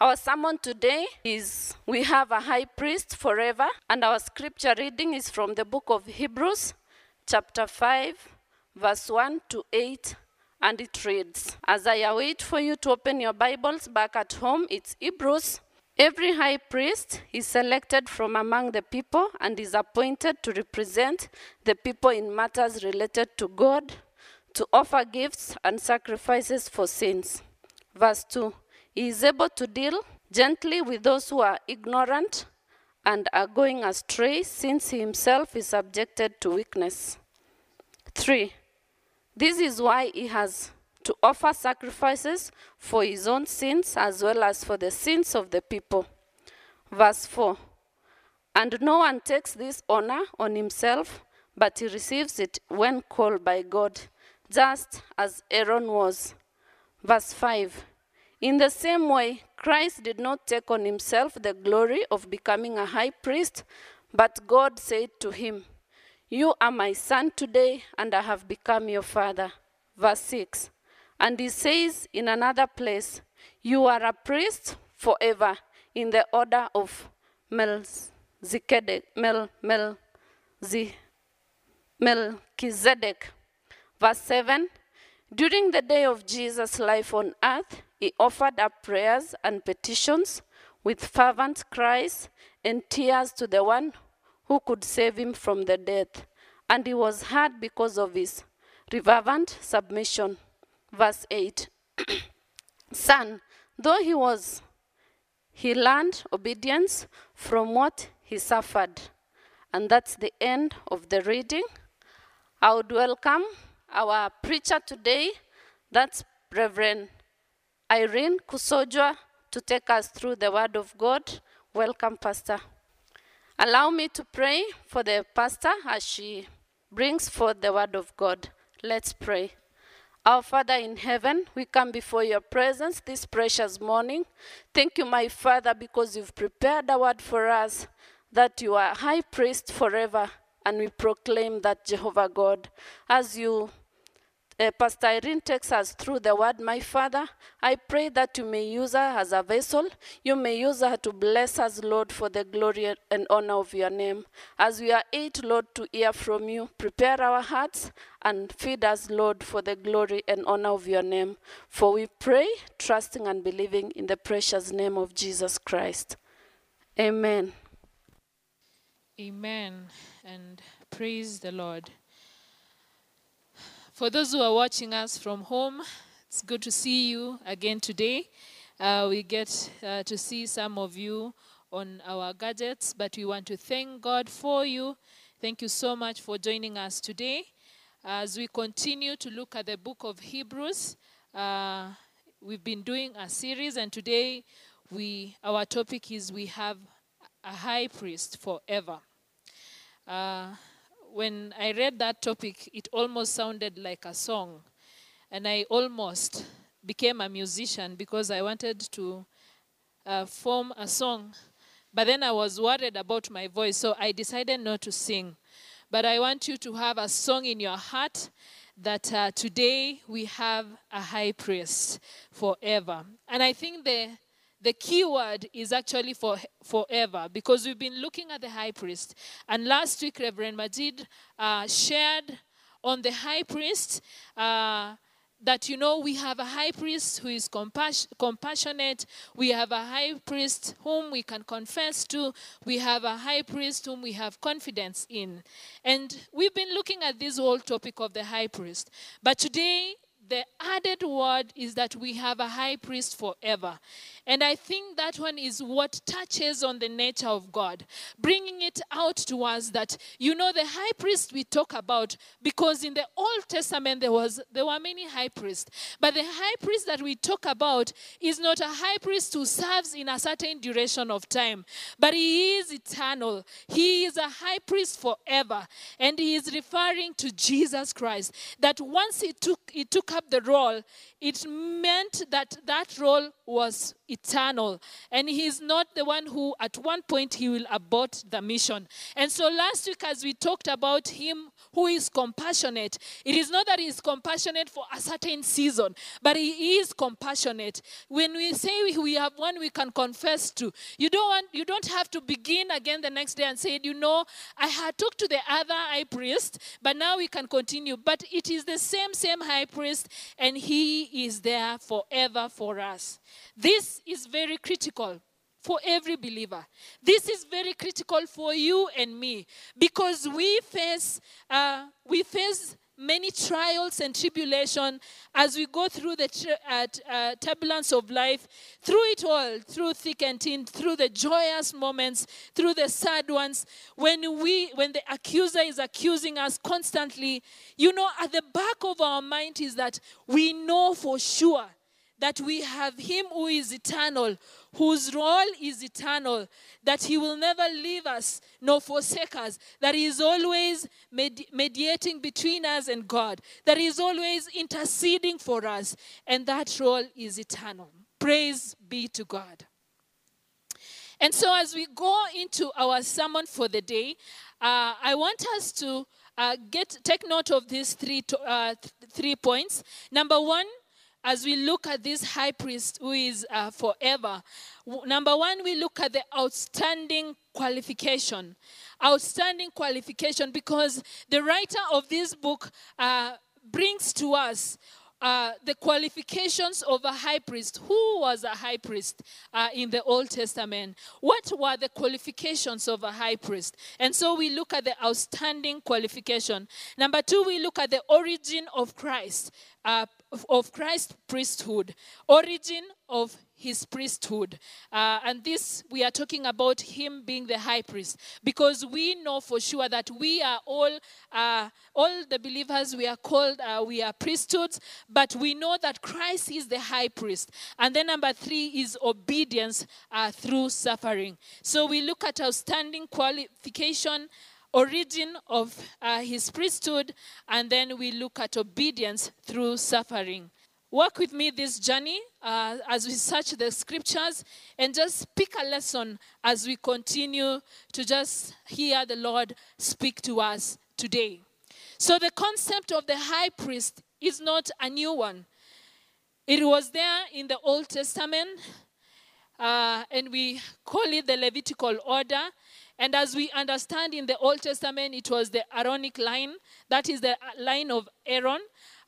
Our sermon today is We have a high priest forever, and our scripture reading is from the book of Hebrews, chapter 5, verse 1 to 8, and it reads As I await for you to open your Bibles back at home, it's Hebrews. Every high priest is selected from among the people and is appointed to represent the people in matters related to God, to offer gifts and sacrifices for sins. Verse 2 He is able to deal gently with those who are ignorant and are going astray, since he himself is subjected to weakness. 3. This is why he has to offer sacrifices for his own sins as well as for the sins of the people. Verse 4 And no one takes this honor on himself, but he receives it when called by God, just as Aaron was. Verse 5 In the same way, Christ did not take on himself the glory of becoming a high priest, but God said to him, You are my son today, and I have become your father. Verse 6 And he says in another place, You are a priest forever in the order of Melchizedek. Mel, Mel, Melchizedek. Verse 7 During the day of Jesus' life on earth, he offered up prayers and petitions with fervent cries and tears to the one who could save him from the death. And he was heard because of his fervent submission. Verse 8 Son, though he was, he learned obedience from what he suffered. And that's the end of the reading. I would welcome our preacher today, that's Reverend Irene Kusojwa, to take us through the Word of God. Welcome, Pastor. Allow me to pray for the pastor as she brings forth the Word of God. Let's pray. Our Father in heaven, we come before your presence this precious morning. Thank you, my Father, because you've prepared a word for us that you are high priest forever, and we proclaim that Jehovah God. As you uh, Pastor Irene takes us through the word, my Father. I pray that you may use her as a vessel. You may use her to bless us, Lord, for the glory and honor of your name. As we are eight, Lord, to hear from you, prepare our hearts and feed us, Lord, for the glory and honor of your name. For we pray, trusting and believing in the precious name of Jesus Christ. Amen. Amen. And praise the Lord. For those who are watching us from home, it's good to see you again today. Uh, we get uh, to see some of you on our gadgets, but we want to thank God for you. Thank you so much for joining us today. As we continue to look at the book of Hebrews, uh, we've been doing a series, and today we our topic is we have a high priest forever. Uh, when I read that topic, it almost sounded like a song. And I almost became a musician because I wanted to uh, form a song. But then I was worried about my voice, so I decided not to sing. But I want you to have a song in your heart that uh, today we have a high priest forever. And I think the the key word is actually for forever because we've been looking at the high priest. And last week reverend majid uh, shared on the high priest uh, that you know we have a high priest who is compass- compassionate. We have a high priest whom we can confess to. We have a high priest whom we have confidence in. And we've been looking at this whole topic of the high priest. But today the added word is that we have a high priest forever. And I think that one is what touches on the nature of God, bringing it out to us that, you know, the high priest we talk about, because in the Old Testament there, was, there were many high priests. But the high priest that we talk about is not a high priest who serves in a certain duration of time, but he is eternal. He is a high priest forever. And he is referring to Jesus Christ, that once he took, he took up the role, it meant that that role was eternal. And he's not the one who, at one point, he will abort the mission. And so last week, as we talked about him who is compassionate, it is not that he is compassionate for a certain season, but he is compassionate. When we say we have one we can confess to, you don't want, you don't have to begin again the next day and say, you know, I had talked to the other high priest, but now we can continue. But it is the same, same high priest, and he is there forever for us. This is very critical for every believer. This is very critical for you and me because we face uh, we face many trials and tribulation as we go through the tri- uh, uh, turbulence of life through it all through thick and thin through the joyous moments through the sad ones when we when the accuser is accusing us constantly you know at the back of our mind is that we know for sure that we have him who is eternal, whose role is eternal, that he will never leave us nor forsake us, that he is always med- mediating between us and God, that he is always interceding for us, and that role is eternal. Praise be to God. And so, as we go into our sermon for the day, uh, I want us to uh, get take note of these three to, uh, th- three points. Number one, as we look at this high priest who is uh, forever, number one, we look at the outstanding qualification. Outstanding qualification because the writer of this book uh, brings to us uh, the qualifications of a high priest. Who was a high priest uh, in the Old Testament? What were the qualifications of a high priest? And so we look at the outstanding qualification. Number two, we look at the origin of Christ, uh, of- of Christ's priesthood, origin of his priesthood. Uh, and this, we are talking about him being the high priest because we know for sure that we are all, uh, all the believers, we are called, uh, we are priesthoods, but we know that Christ is the high priest. And then number three is obedience uh, through suffering. So we look at outstanding qualification origin of uh, his priesthood, and then we look at obedience through suffering. Work with me this journey uh, as we search the scriptures and just pick a lesson as we continue to just hear the Lord speak to us today. So, the concept of the high priest is not a new one, it was there in the Old Testament uh, and we call it the Levitical order. And as we understand in the Old Testament, it was the Aaronic line. That is the line of Aaron,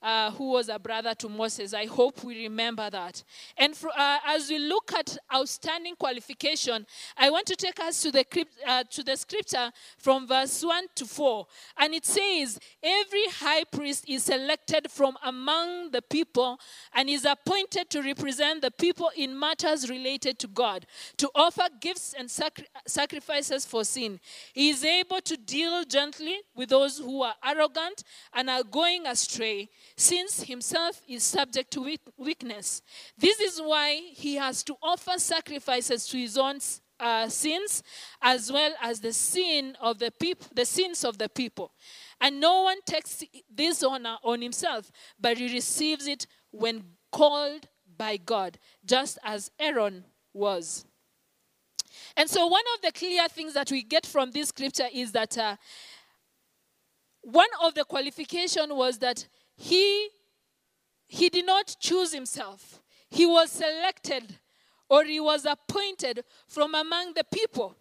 uh, who was a brother to Moses. I hope we remember that. And for, uh, as we look at outstanding qualification, I want to take us to the, uh, to the scripture from verse 1 to 4. And it says, Every high priest is selected from among the people and is appointed to represent the people in matters related to God, to offer gifts and sacri- sacrifices for sin. He is able to deal gently with those who are arrogant and are going astray, since himself is subject to weakness. This is why he has to offer sacrifices to his own uh, sins as well as the sin of the people the sins of the people and no one takes this honor on himself but he receives it when called by god just as aaron was and so one of the clear things that we get from this scripture is that uh, one of the qualification was that he he did not choose himself. He was selected or he was appointed from among the people.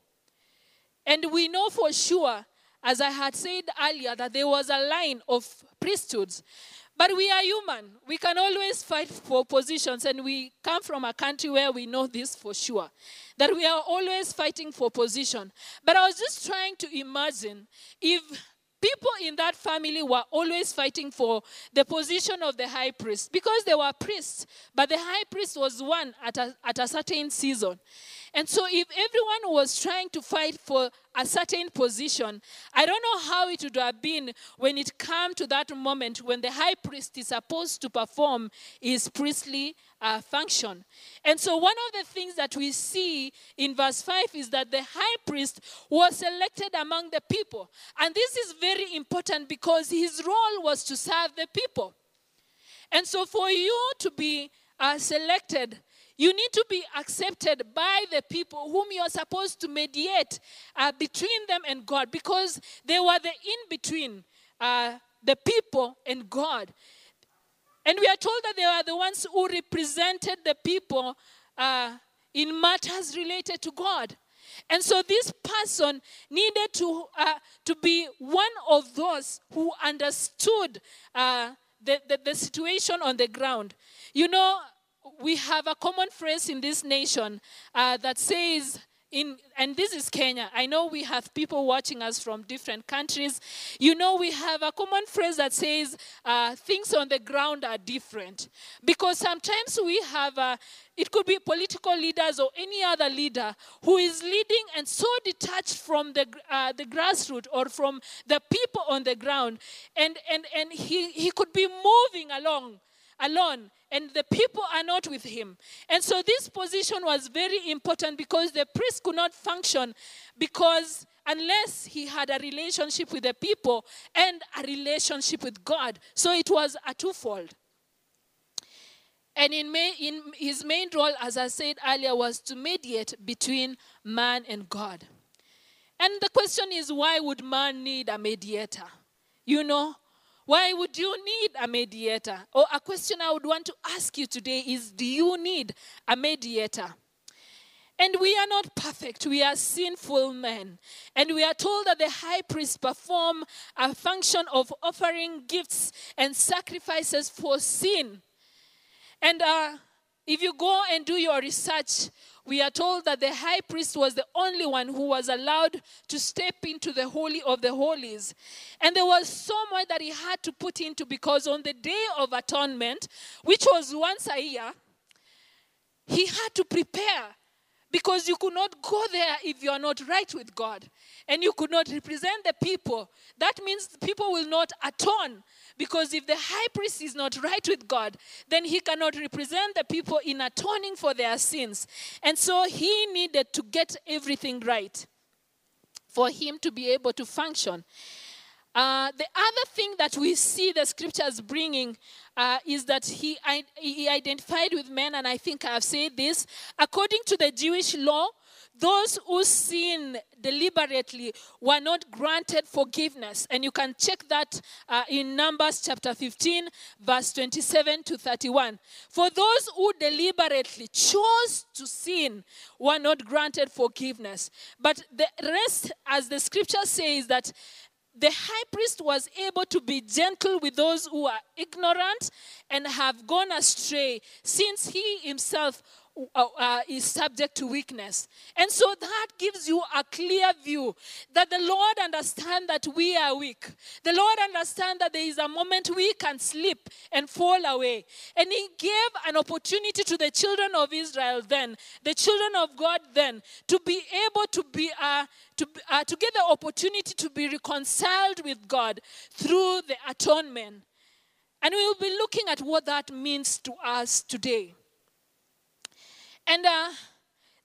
And we know for sure as i had said earlier that there was a line of priesthoods. But we are human. We can always fight for positions and we come from a country where we know this for sure that we are always fighting for position. But i was just trying to imagine if people in that family were always fighting for the position of the high priest because they were priests, but the high priest was one at a, at a certain season. And so, if everyone was trying to fight for a certain position, I don't know how it would have been when it came to that moment when the high priest is supposed to perform his priestly uh, function. And so, one of the things that we see in verse 5 is that the high priest was selected among the people. And this is very important because his role was to serve the people. And so, for you to be uh, selected, you need to be accepted by the people whom you are supposed to mediate uh, between them and God because they were the in between, uh, the people and God. And we are told that they are the ones who represented the people uh, in matters related to God. And so this person needed to, uh, to be one of those who understood uh, the, the, the situation on the ground. You know, we have a common phrase in this nation uh, that says, in, and this is Kenya. I know we have people watching us from different countries. You know, we have a common phrase that says uh, things on the ground are different. Because sometimes we have, uh, it could be political leaders or any other leader who is leading and so detached from the, uh, the grassroots or from the people on the ground. And, and, and he, he could be moving along alone and the people are not with him. And so this position was very important because the priest could not function because unless he had a relationship with the people and a relationship with God. So it was a twofold. And in, may, in his main role, as I said earlier, was to mediate between man and God. And the question is, why would man need a mediator? You know, why would you need a mediator? Or a question I would want to ask you today is Do you need a mediator? And we are not perfect. We are sinful men. And we are told that the high priest perform a function of offering gifts and sacrifices for sin. And uh, if you go and do your research, we are told that the high priest was the only one who was allowed to step into the Holy of the Holies. And there was so much that he had to put into because on the day of atonement, which was once a year, he had to prepare because you could not go there if you are not right with God and you could not represent the people. That means people will not atone because if the high priest is not right with God, then he cannot represent the people in atoning for their sins. And so he needed to get everything right for him to be able to function. Uh, the other thing that we see the scriptures bringing uh, is that he, he identified with men, and I think I've said this. According to the Jewish law, those who sin deliberately were not granted forgiveness. And you can check that uh, in Numbers chapter 15, verse 27 to 31. For those who deliberately chose to sin were not granted forgiveness. But the rest, as the scripture says, that the high priest was able to be gentle with those who are ignorant and have gone astray, since he himself uh, uh, is subject to weakness. And so that gives you a clear view that the Lord understands that we are weak. The Lord understands that there is a moment we can slip and fall away. And He gave an opportunity to the children of Israel then, the children of God then, to be able to be uh, to, uh, to get the opportunity to be reconciled with God through the atonement. And we will be looking at what that means to us today. And uh,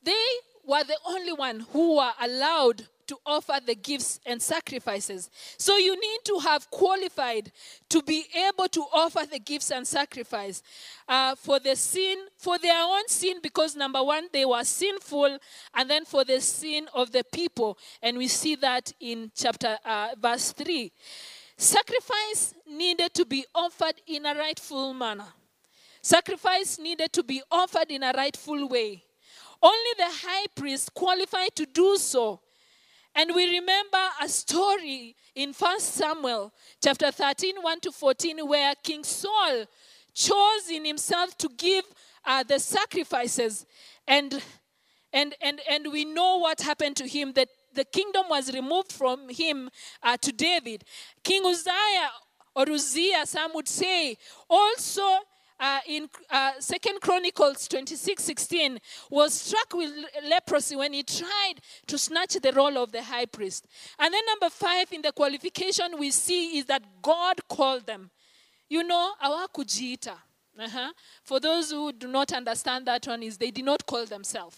they were the only one who were allowed to offer the gifts and sacrifices. So you need to have qualified to be able to offer the gifts and sacrifice uh, for the sin, for their own sin, because number one, they were sinful, and then for the sin of the people. And we see that in chapter uh, verse 3. Sacrifice needed to be offered in a rightful manner. Sacrifice needed to be offered in a rightful way. Only the high priest qualified to do so. And we remember a story in 1 Samuel chapter 13, 1 to 14, where King Saul chose in himself to give uh, the sacrifices. And, and, and, and we know what happened to him, that the kingdom was removed from him uh, to David. King Uzziah, or Uzziah, some would say, also uh, in uh, Second Chronicles 26 16 was struck with leprosy when he tried to snatch the role of the high priest. And then, number five, in the qualification we see is that God called them. You know, awakujiita. Uh-huh. For those who do not understand that one, is they did not call themselves.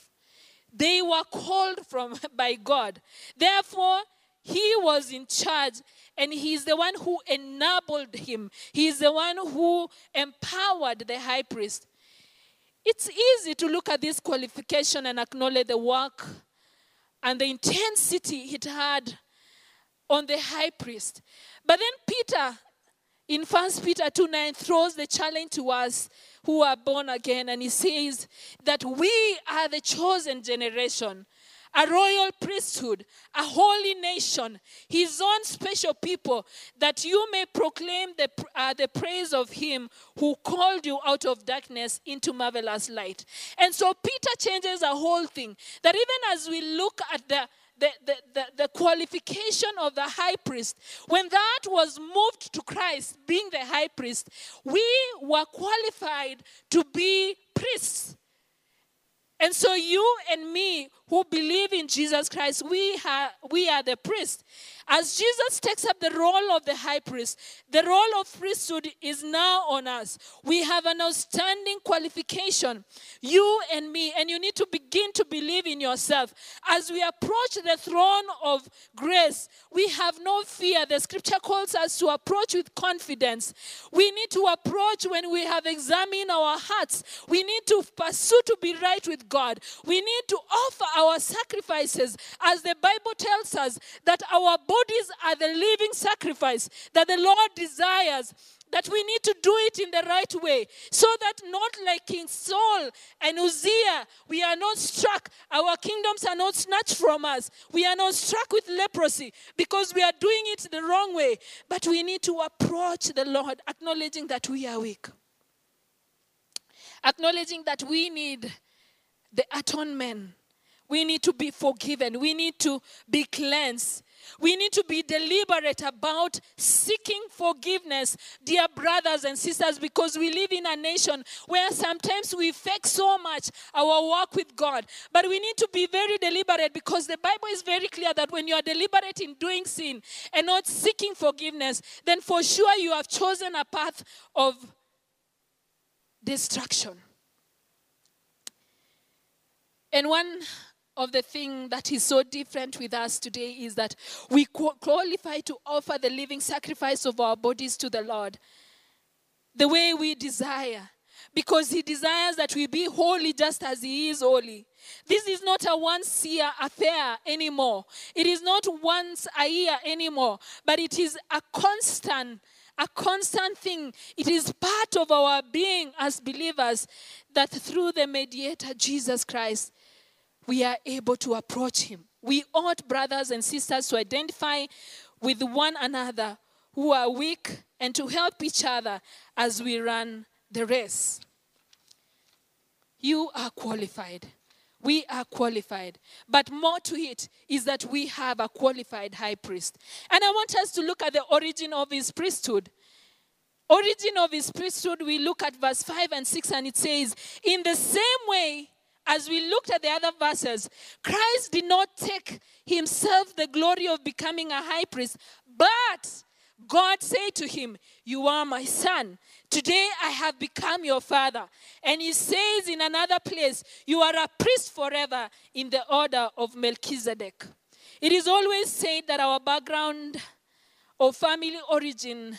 They were called from by God. Therefore, he was in charge and he's the one who enabled him. He's the one who empowered the high priest. It's easy to look at this qualification and acknowledge the work and the intensity it had on the high priest. But then Peter, in 1 Peter 2 9, throws the challenge to us who are born again, and he says that we are the chosen generation, a royal priesthood, a holy nation, his own special people, that you may proclaim the, uh, the praise of him who called you out of darkness into marvelous light. And so Peter changes the whole thing. That even as we look at the the, the, the, the, qualification of the high priest, when that was moved to Christ being the high priest, we were qualified to be priests. And so, you and me who believe in Jesus Christ, we, have, we are the priest. As Jesus takes up the role of the high priest, the role of priesthood is now on us. We have an outstanding qualification, you and me, and you need to begin to believe in yourself. As we approach the throne of grace, we have no fear. The scripture calls us to approach with confidence. We need to approach when we have examined our hearts. We need to pursue to be right with God. We need to offer our sacrifices, as the Bible tells us that our bodies are the living sacrifice that the Lord desires. That we need to do it in the right way, so that not like King Saul and Uzziah, we are not struck, our kingdoms are not snatched from us. We are not struck with leprosy because we are doing it the wrong way. But we need to approach the Lord, acknowledging that we are weak, acknowledging that we need the atonement. We need to be forgiven. We need to be cleansed. We need to be deliberate about seeking forgiveness, dear brothers and sisters, because we live in a nation where sometimes we fake so much our walk with God. But we need to be very deliberate because the Bible is very clear that when you are deliberate in doing sin and not seeking forgiveness, then for sure you have chosen a path of destruction. And one of the thing that is so different with us today is that we qualify to offer the living sacrifice of our bodies to the Lord the way we desire because he desires that we be holy just as he is holy. This is not a once year affair anymore. It is not once a year anymore, but it is a constant a constant thing. It is part of our being as believers that through the mediator Jesus Christ we are able to approach Him. We ought, brothers and sisters, to identify with one another who are weak and to help each other as we run the race. You are qualified. We are qualified. But more to it is that we have a qualified high priest. And I want us to look at the origin of his priesthood. Origin of his priesthood, we look at verse 5 and 6, and it says, In the same way, as we looked at the other verses, Christ did not take himself the glory of becoming a high priest, but God said to him, You are my son. Today I have become your father. And he says in another place, You are a priest forever in the order of Melchizedek. It is always said that our background or family origin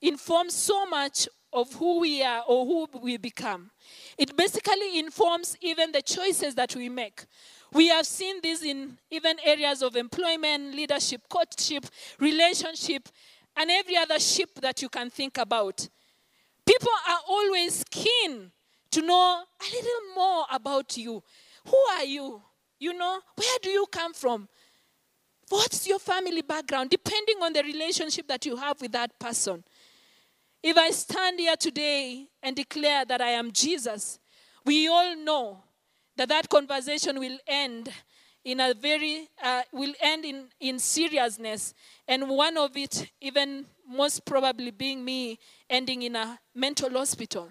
informs so much of who we are or who we become. It basically informs even the choices that we make. We have seen this in even areas of employment, leadership, courtship, relationship, and every other ship that you can think about. People are always keen to know a little more about you. Who are you? You know, where do you come from? What's your family background? Depending on the relationship that you have with that person. If I stand here today and declare that I am Jesus, we all know that that conversation will end in a very uh, will end in, in seriousness. And one of it even most probably being me ending in a mental hospital.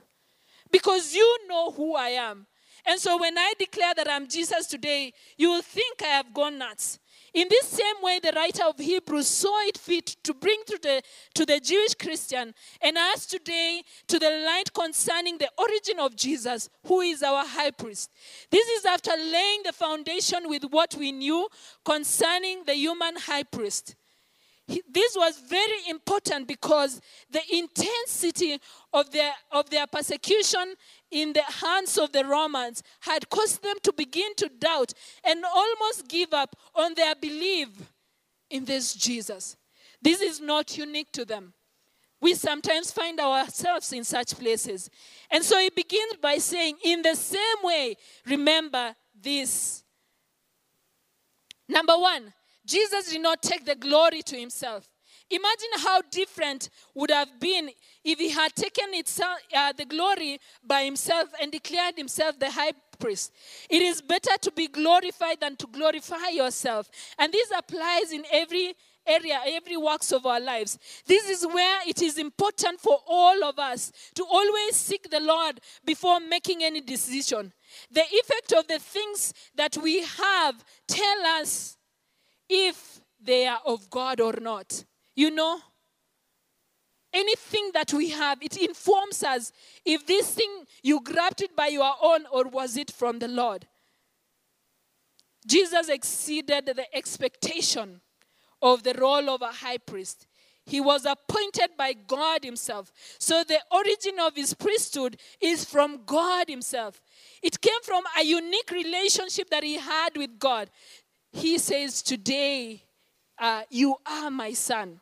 Because you know who i am. And so when i declare that i'm jesus today you will think i have gone nuts In this same way, the writer of Hebrews saw it fit to bring to the, to the Jewish Christian and us today to the light concerning the origin of Jesus, who is our high priest. This is after laying the foundation with what we knew concerning the human high priest. This was very important because the intensity of their, of their persecution in the hands of the Romans had caused them to begin to doubt and almost give up on their belief in this Jesus. This is not unique to them. We sometimes find ourselves in such places. And so he begins by saying, In the same way, remember this. Number one, Jesus did not take the glory to himself. Imagine how different would have been if he had taken itself, uh, the glory by himself and declared himself the high priest. It is better to be glorified than to glorify yourself. And this applies in every area, every works of our lives. This is where it is important for all of us to always seek the Lord before making any decision. The effect of the things that we have tell us if they are of God or not. You know, anything that we have, it informs us if this thing you grabbed it by your own or was it from the Lord. Jesus exceeded the expectation of the role of a high priest. He was appointed by God Himself. So the origin of His priesthood is from God Himself. It came from a unique relationship that He had with God. He says, Today, uh, you are my son.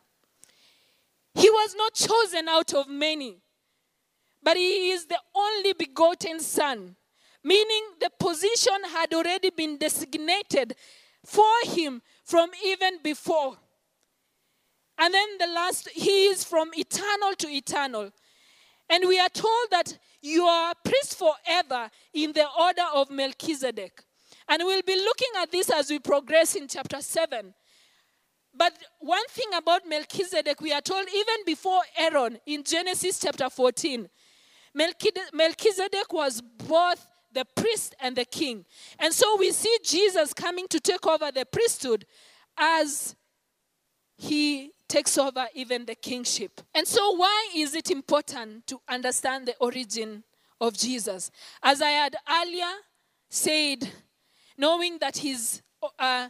He was not chosen out of many, but he is the only begotten son, meaning the position had already been designated for him from even before. And then the last, he is from eternal to eternal. And we are told that you are a priest forever in the order of Melchizedek. And we'll be looking at this as we progress in chapter 7. But one thing about Melchizedek, we are told even before Aaron in Genesis chapter 14, Melchizedek was both the priest and the king. And so we see Jesus coming to take over the priesthood as he takes over even the kingship. And so, why is it important to understand the origin of Jesus? As I had earlier said, knowing that his, uh,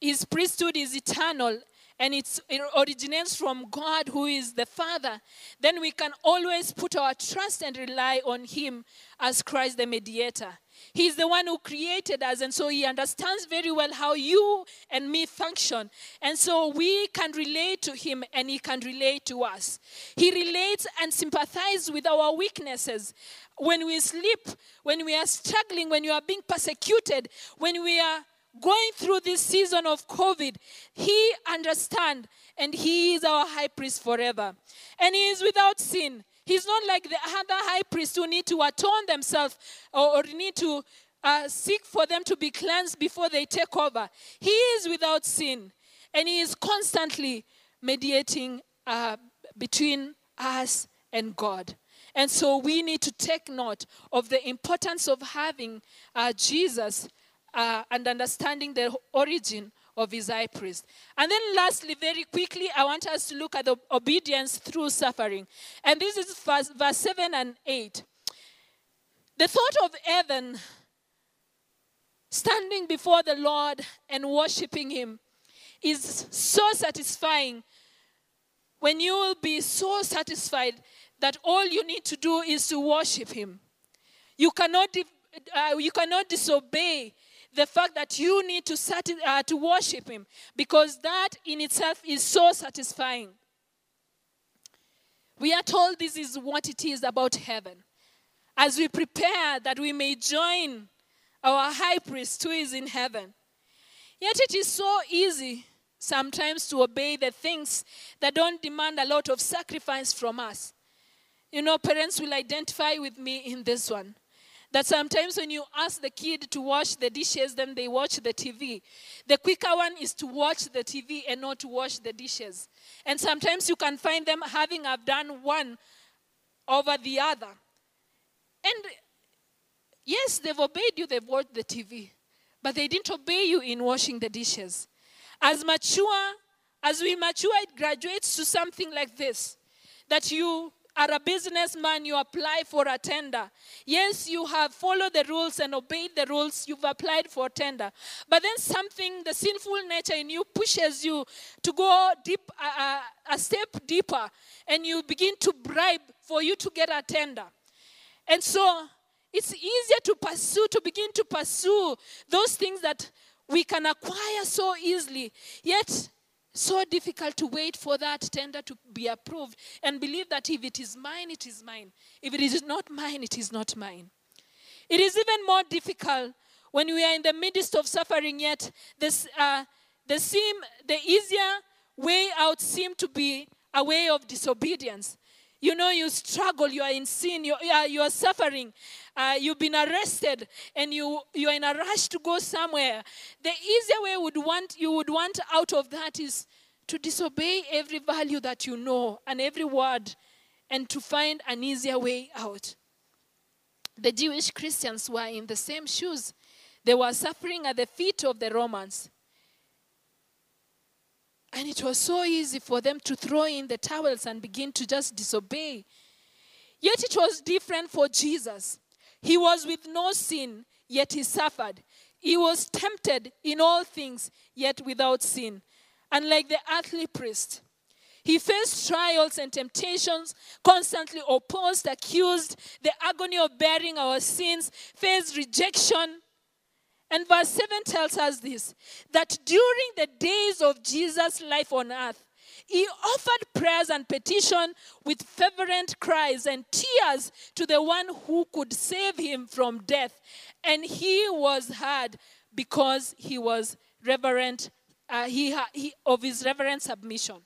his priesthood is eternal and it's, it originates from God, who is the Father, then we can always put our trust and rely on Him as Christ the mediator. He's the one who created us, and so He understands very well how you and me function. And so we can relate to Him, and He can relate to us. He relates and sympathizes with our weaknesses. When we sleep, when we are struggling, when you are being persecuted, when we are going through this season of COVID, He understands and He is our high priest forever. And He is without sin. He's not like the other high priests who need to atone themselves or, or need to uh, seek for them to be cleansed before they take over. He is without sin and He is constantly mediating uh, between us and God. And so we need to take note of the importance of having uh, Jesus uh, and understanding the origin of his high priest. And then, lastly, very quickly, I want us to look at the obedience through suffering. And this is verse, verse 7 and 8. The thought of heaven standing before the Lord and worshiping him is so satisfying when you will be so satisfied that all you need to do is to worship him. You cannot, uh, you cannot disobey the fact that you need to, sati- uh, to worship him because that in itself is so satisfying. We are told this is what it is about heaven. As we prepare that we may join our high priest who is in heaven. Yet it is so easy sometimes to obey the things that don't demand a lot of sacrifice from us. You know, parents will identify with me in this one. That sometimes when you ask the kid to wash the dishes, then they watch the TV. The quicker one is to watch the TV and not to wash the dishes. And sometimes you can find them having have done one over the other. And yes, they've obeyed you, they've watched the TV, but they didn't obey you in washing the dishes. As mature, as we mature, it graduates to something like this that you are a businessman, you apply for a tender. Yes, you have followed the rules and obeyed the rules, you've applied for tender. But then something, the sinful nature in you pushes you to go deep, uh, a step deeper, and you begin to bribe for you to get a tender. And so it's easier to pursue, to begin to pursue those things that we can acquire so easily. Yet, so difficult to wait for that tender to be approved and believe that if it is mine, it is mine. If it is not mine, it is not mine. It is even more difficult when we are in the midst of suffering, yet this, uh, the, seem, the easier way out seem to be a way of disobedience. You know, you struggle, you are in sin, you, you, are, you are suffering, uh, you've been arrested, and you, you are in a rush to go somewhere. The easier way would want, you would want out of that is to disobey every value that you know and every word, and to find an easier way out. The Jewish Christians were in the same shoes. They were suffering at the feet of the Romans. And it was so easy for them to throw in the towels and begin to just disobey. Yet it was different for Jesus. He was with no sin, yet he suffered. He was tempted in all things, yet without sin. Unlike the earthly priest, he faced trials and temptations, constantly opposed, accused, the agony of bearing our sins, faced rejection, and verse 7 tells us this that during the days of Jesus' life on earth, he offered prayers and petition with fervent cries and tears to the one who could save him from death. And he was heard because he was reverent, uh, he, he, of his reverent submission.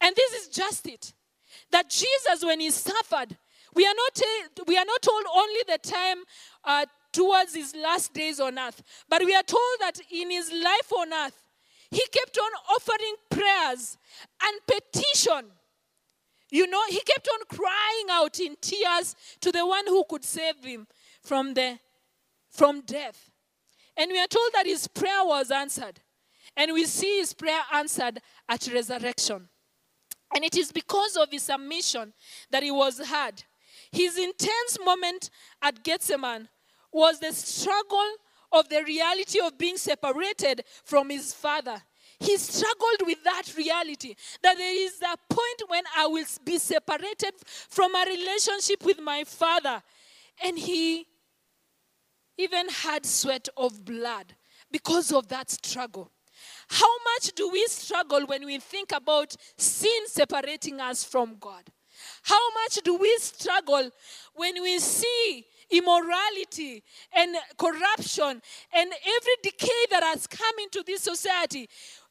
And this is just it. That Jesus, when he suffered, we are not, we are not told only the time uh, towards his last days on earth. But we are told that in his life on earth, he kept on offering prayers and petition. You know, he kept on crying out in tears to the one who could save him from, the, from death. And we are told that his prayer was answered. And we see his prayer answered at resurrection. And it is because of his submission that he was heard. His intense moment at Gethsemane was the struggle of the reality of being separated from his father. He struggled with that reality that there is a point when I will be separated from a relationship with my father. And he even had sweat of blood because of that struggle. How much do we struggle when we think about sin separating us from God? How much do we struggle when we see immorality and corruption and every decay that has come into this society,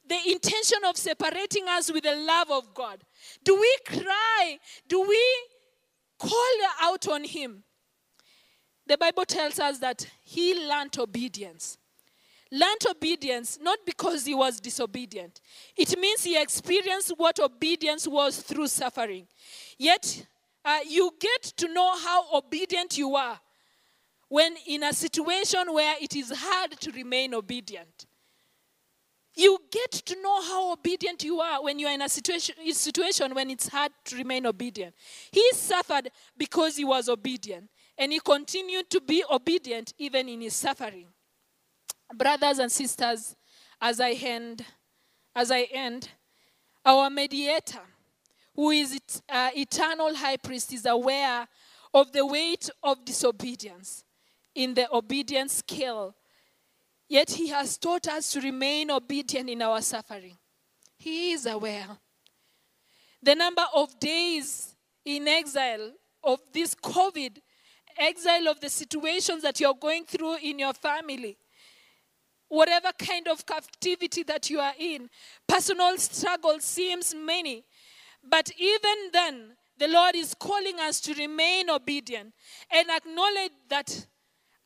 the intention of separating us with the love of God? Do we cry? Do we call out on Him? The Bible tells us that He learned obedience. Learned obedience not because he was disobedient. It means he experienced what obedience was through suffering. Yet, uh, you get to know how obedient you are when in a situation where it is hard to remain obedient. You get to know how obedient you are when you are in a situation, situation when it's hard to remain obedient. He suffered because he was obedient, and he continued to be obedient even in his suffering. Brothers and sisters, as I end, as I end, our mediator, who is it, uh, eternal high priest, is aware of the weight of disobedience in the obedience scale. Yet he has taught us to remain obedient in our suffering. He is aware. The number of days in exile of this COVID, exile of the situations that you're going through in your family, whatever kind of captivity that you are in, personal struggle seems many. But even then, the Lord is calling us to remain obedient and acknowledge that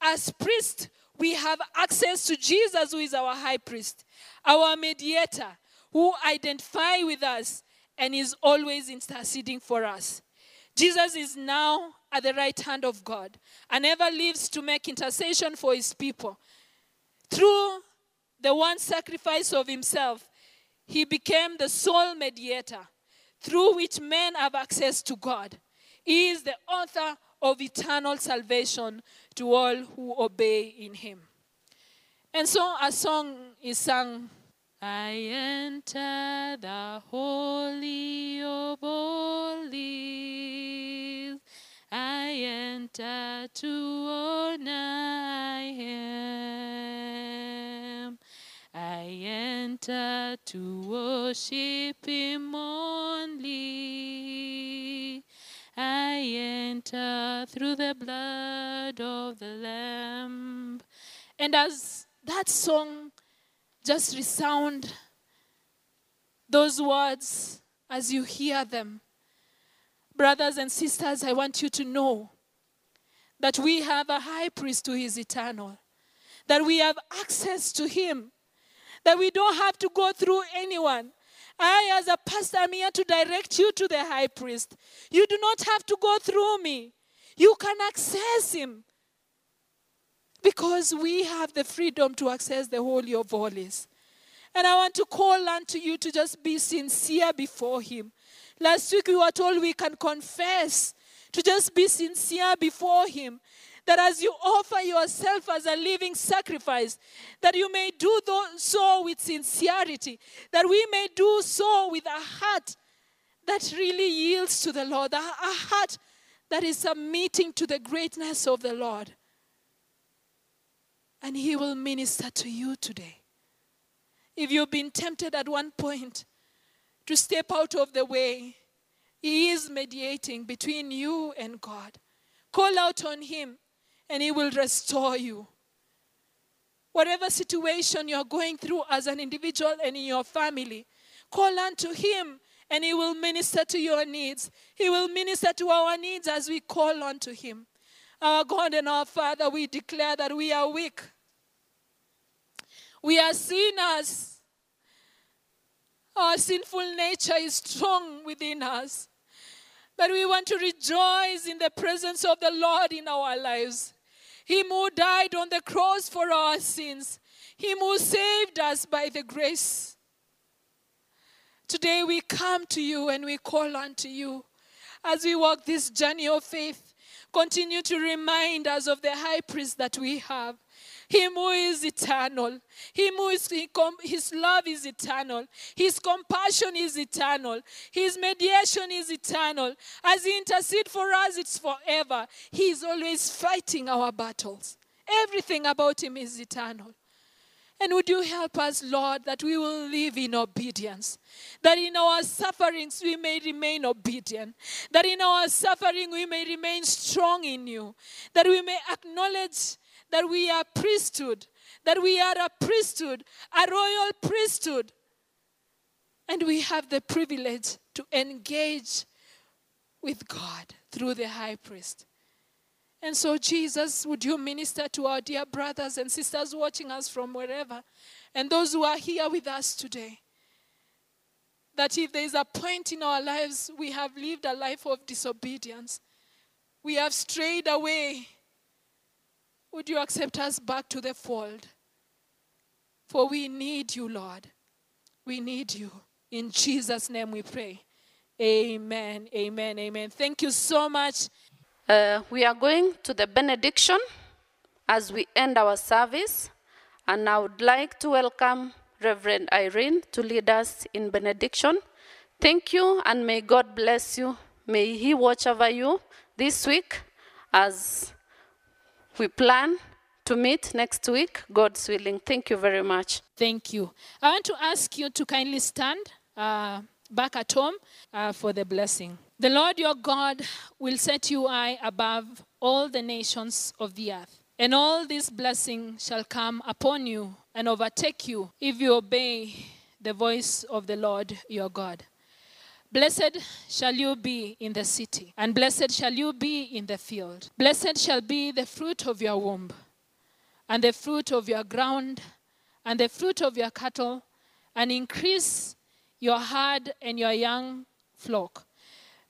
as priests, we have access to Jesus, who is our high priest, our mediator, who identify with us and is always interceding for us. Jesus is now at the right hand of God and ever lives to make intercession for his people. Through the one sacrifice of himself, he became the sole mediator through which men have access to God. He is the author of eternal salvation to all who obey in him. And so a song is sung I enter the holy of holies. I enter to honor him. I enter to worship him only. I enter through the blood of the Lamb. And as that song just resound, those words as you hear them, brothers and sisters, I want you to know that we have a high priest who is eternal, that we have access to him, that we don't have to go through anyone. I, as a pastor, am here to direct you to the high priest. You do not have to go through me. You can access him because we have the freedom to access the Holy of Holies. And I want to call unto you to just be sincere before him. Last week we were told we can confess, to just be sincere before him. That as you offer yourself as a living sacrifice, that you may do so with sincerity, that we may do so with a heart that really yields to the Lord, a heart that is submitting to the greatness of the Lord. And He will minister to you today. If you've been tempted at one point to step out of the way, He is mediating between you and God. Call out on Him, and He will restore you. Whatever situation you're going through as an individual and in your family, call unto Him, and He will minister to your needs. He will minister to our needs as we call unto Him. Our God and our Father, we declare that we are weak. We are sinners. Our sinful nature is strong within us. But we want to rejoice in the presence of the Lord in our lives. Him who died on the cross for our sins. Him who saved us by the grace. Today we come to you and we call unto you as we walk this journey of faith. Continue to remind us of the high priest that we have. Him who is eternal. Him who is, his love is eternal. His compassion is eternal. His mediation is eternal. As he intercedes for us, it's forever. He is always fighting our battles. Everything about him is eternal. And would you help us, Lord, that we will live in obedience? That in our sufferings we may remain obedient. That in our suffering we may remain strong in you. That we may acknowledge that we are priesthood, that we are a priesthood, a royal priesthood. And we have the privilege to engage with God through the high priest. And so, Jesus, would you minister to our dear brothers and sisters watching us from wherever, and those who are here with us today? That if there is a point in our lives we have lived a life of disobedience, we have strayed away would you accept us back to the fold? For we need you, Lord. We need you. In Jesus' name we pray. Amen. Amen. Amen. Thank you so much. Uh, we are going to the benediction as we end our service. And I would like to welcome Reverend Irene to lead us in benediction. Thank you, and may God bless you. May He watch over you this week as we plan to meet next week, God's willing. Thank you very much. Thank you. I want to ask you to kindly stand uh, back at home uh, for the blessing. The Lord your God will set you high above all the nations of the earth. And all this blessing shall come upon you and overtake you if you obey the voice of the Lord your God. Blessed shall you be in the city, and blessed shall you be in the field. Blessed shall be the fruit of your womb, and the fruit of your ground, and the fruit of your cattle, and increase your herd and your young flock.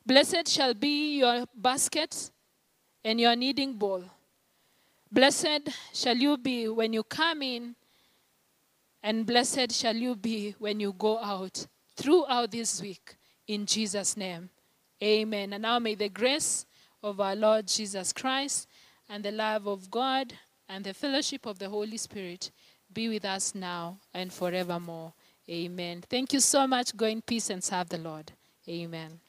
Blessed shall be your basket and your kneading bowl. Blessed shall you be when you come in, And blessed shall you be when you go out throughout this week. In Jesus' name. Amen. And now may the grace of our Lord Jesus Christ and the love of God and the fellowship of the Holy Spirit be with us now and forevermore. Amen. Thank you so much. Go in peace and serve the Lord. Amen.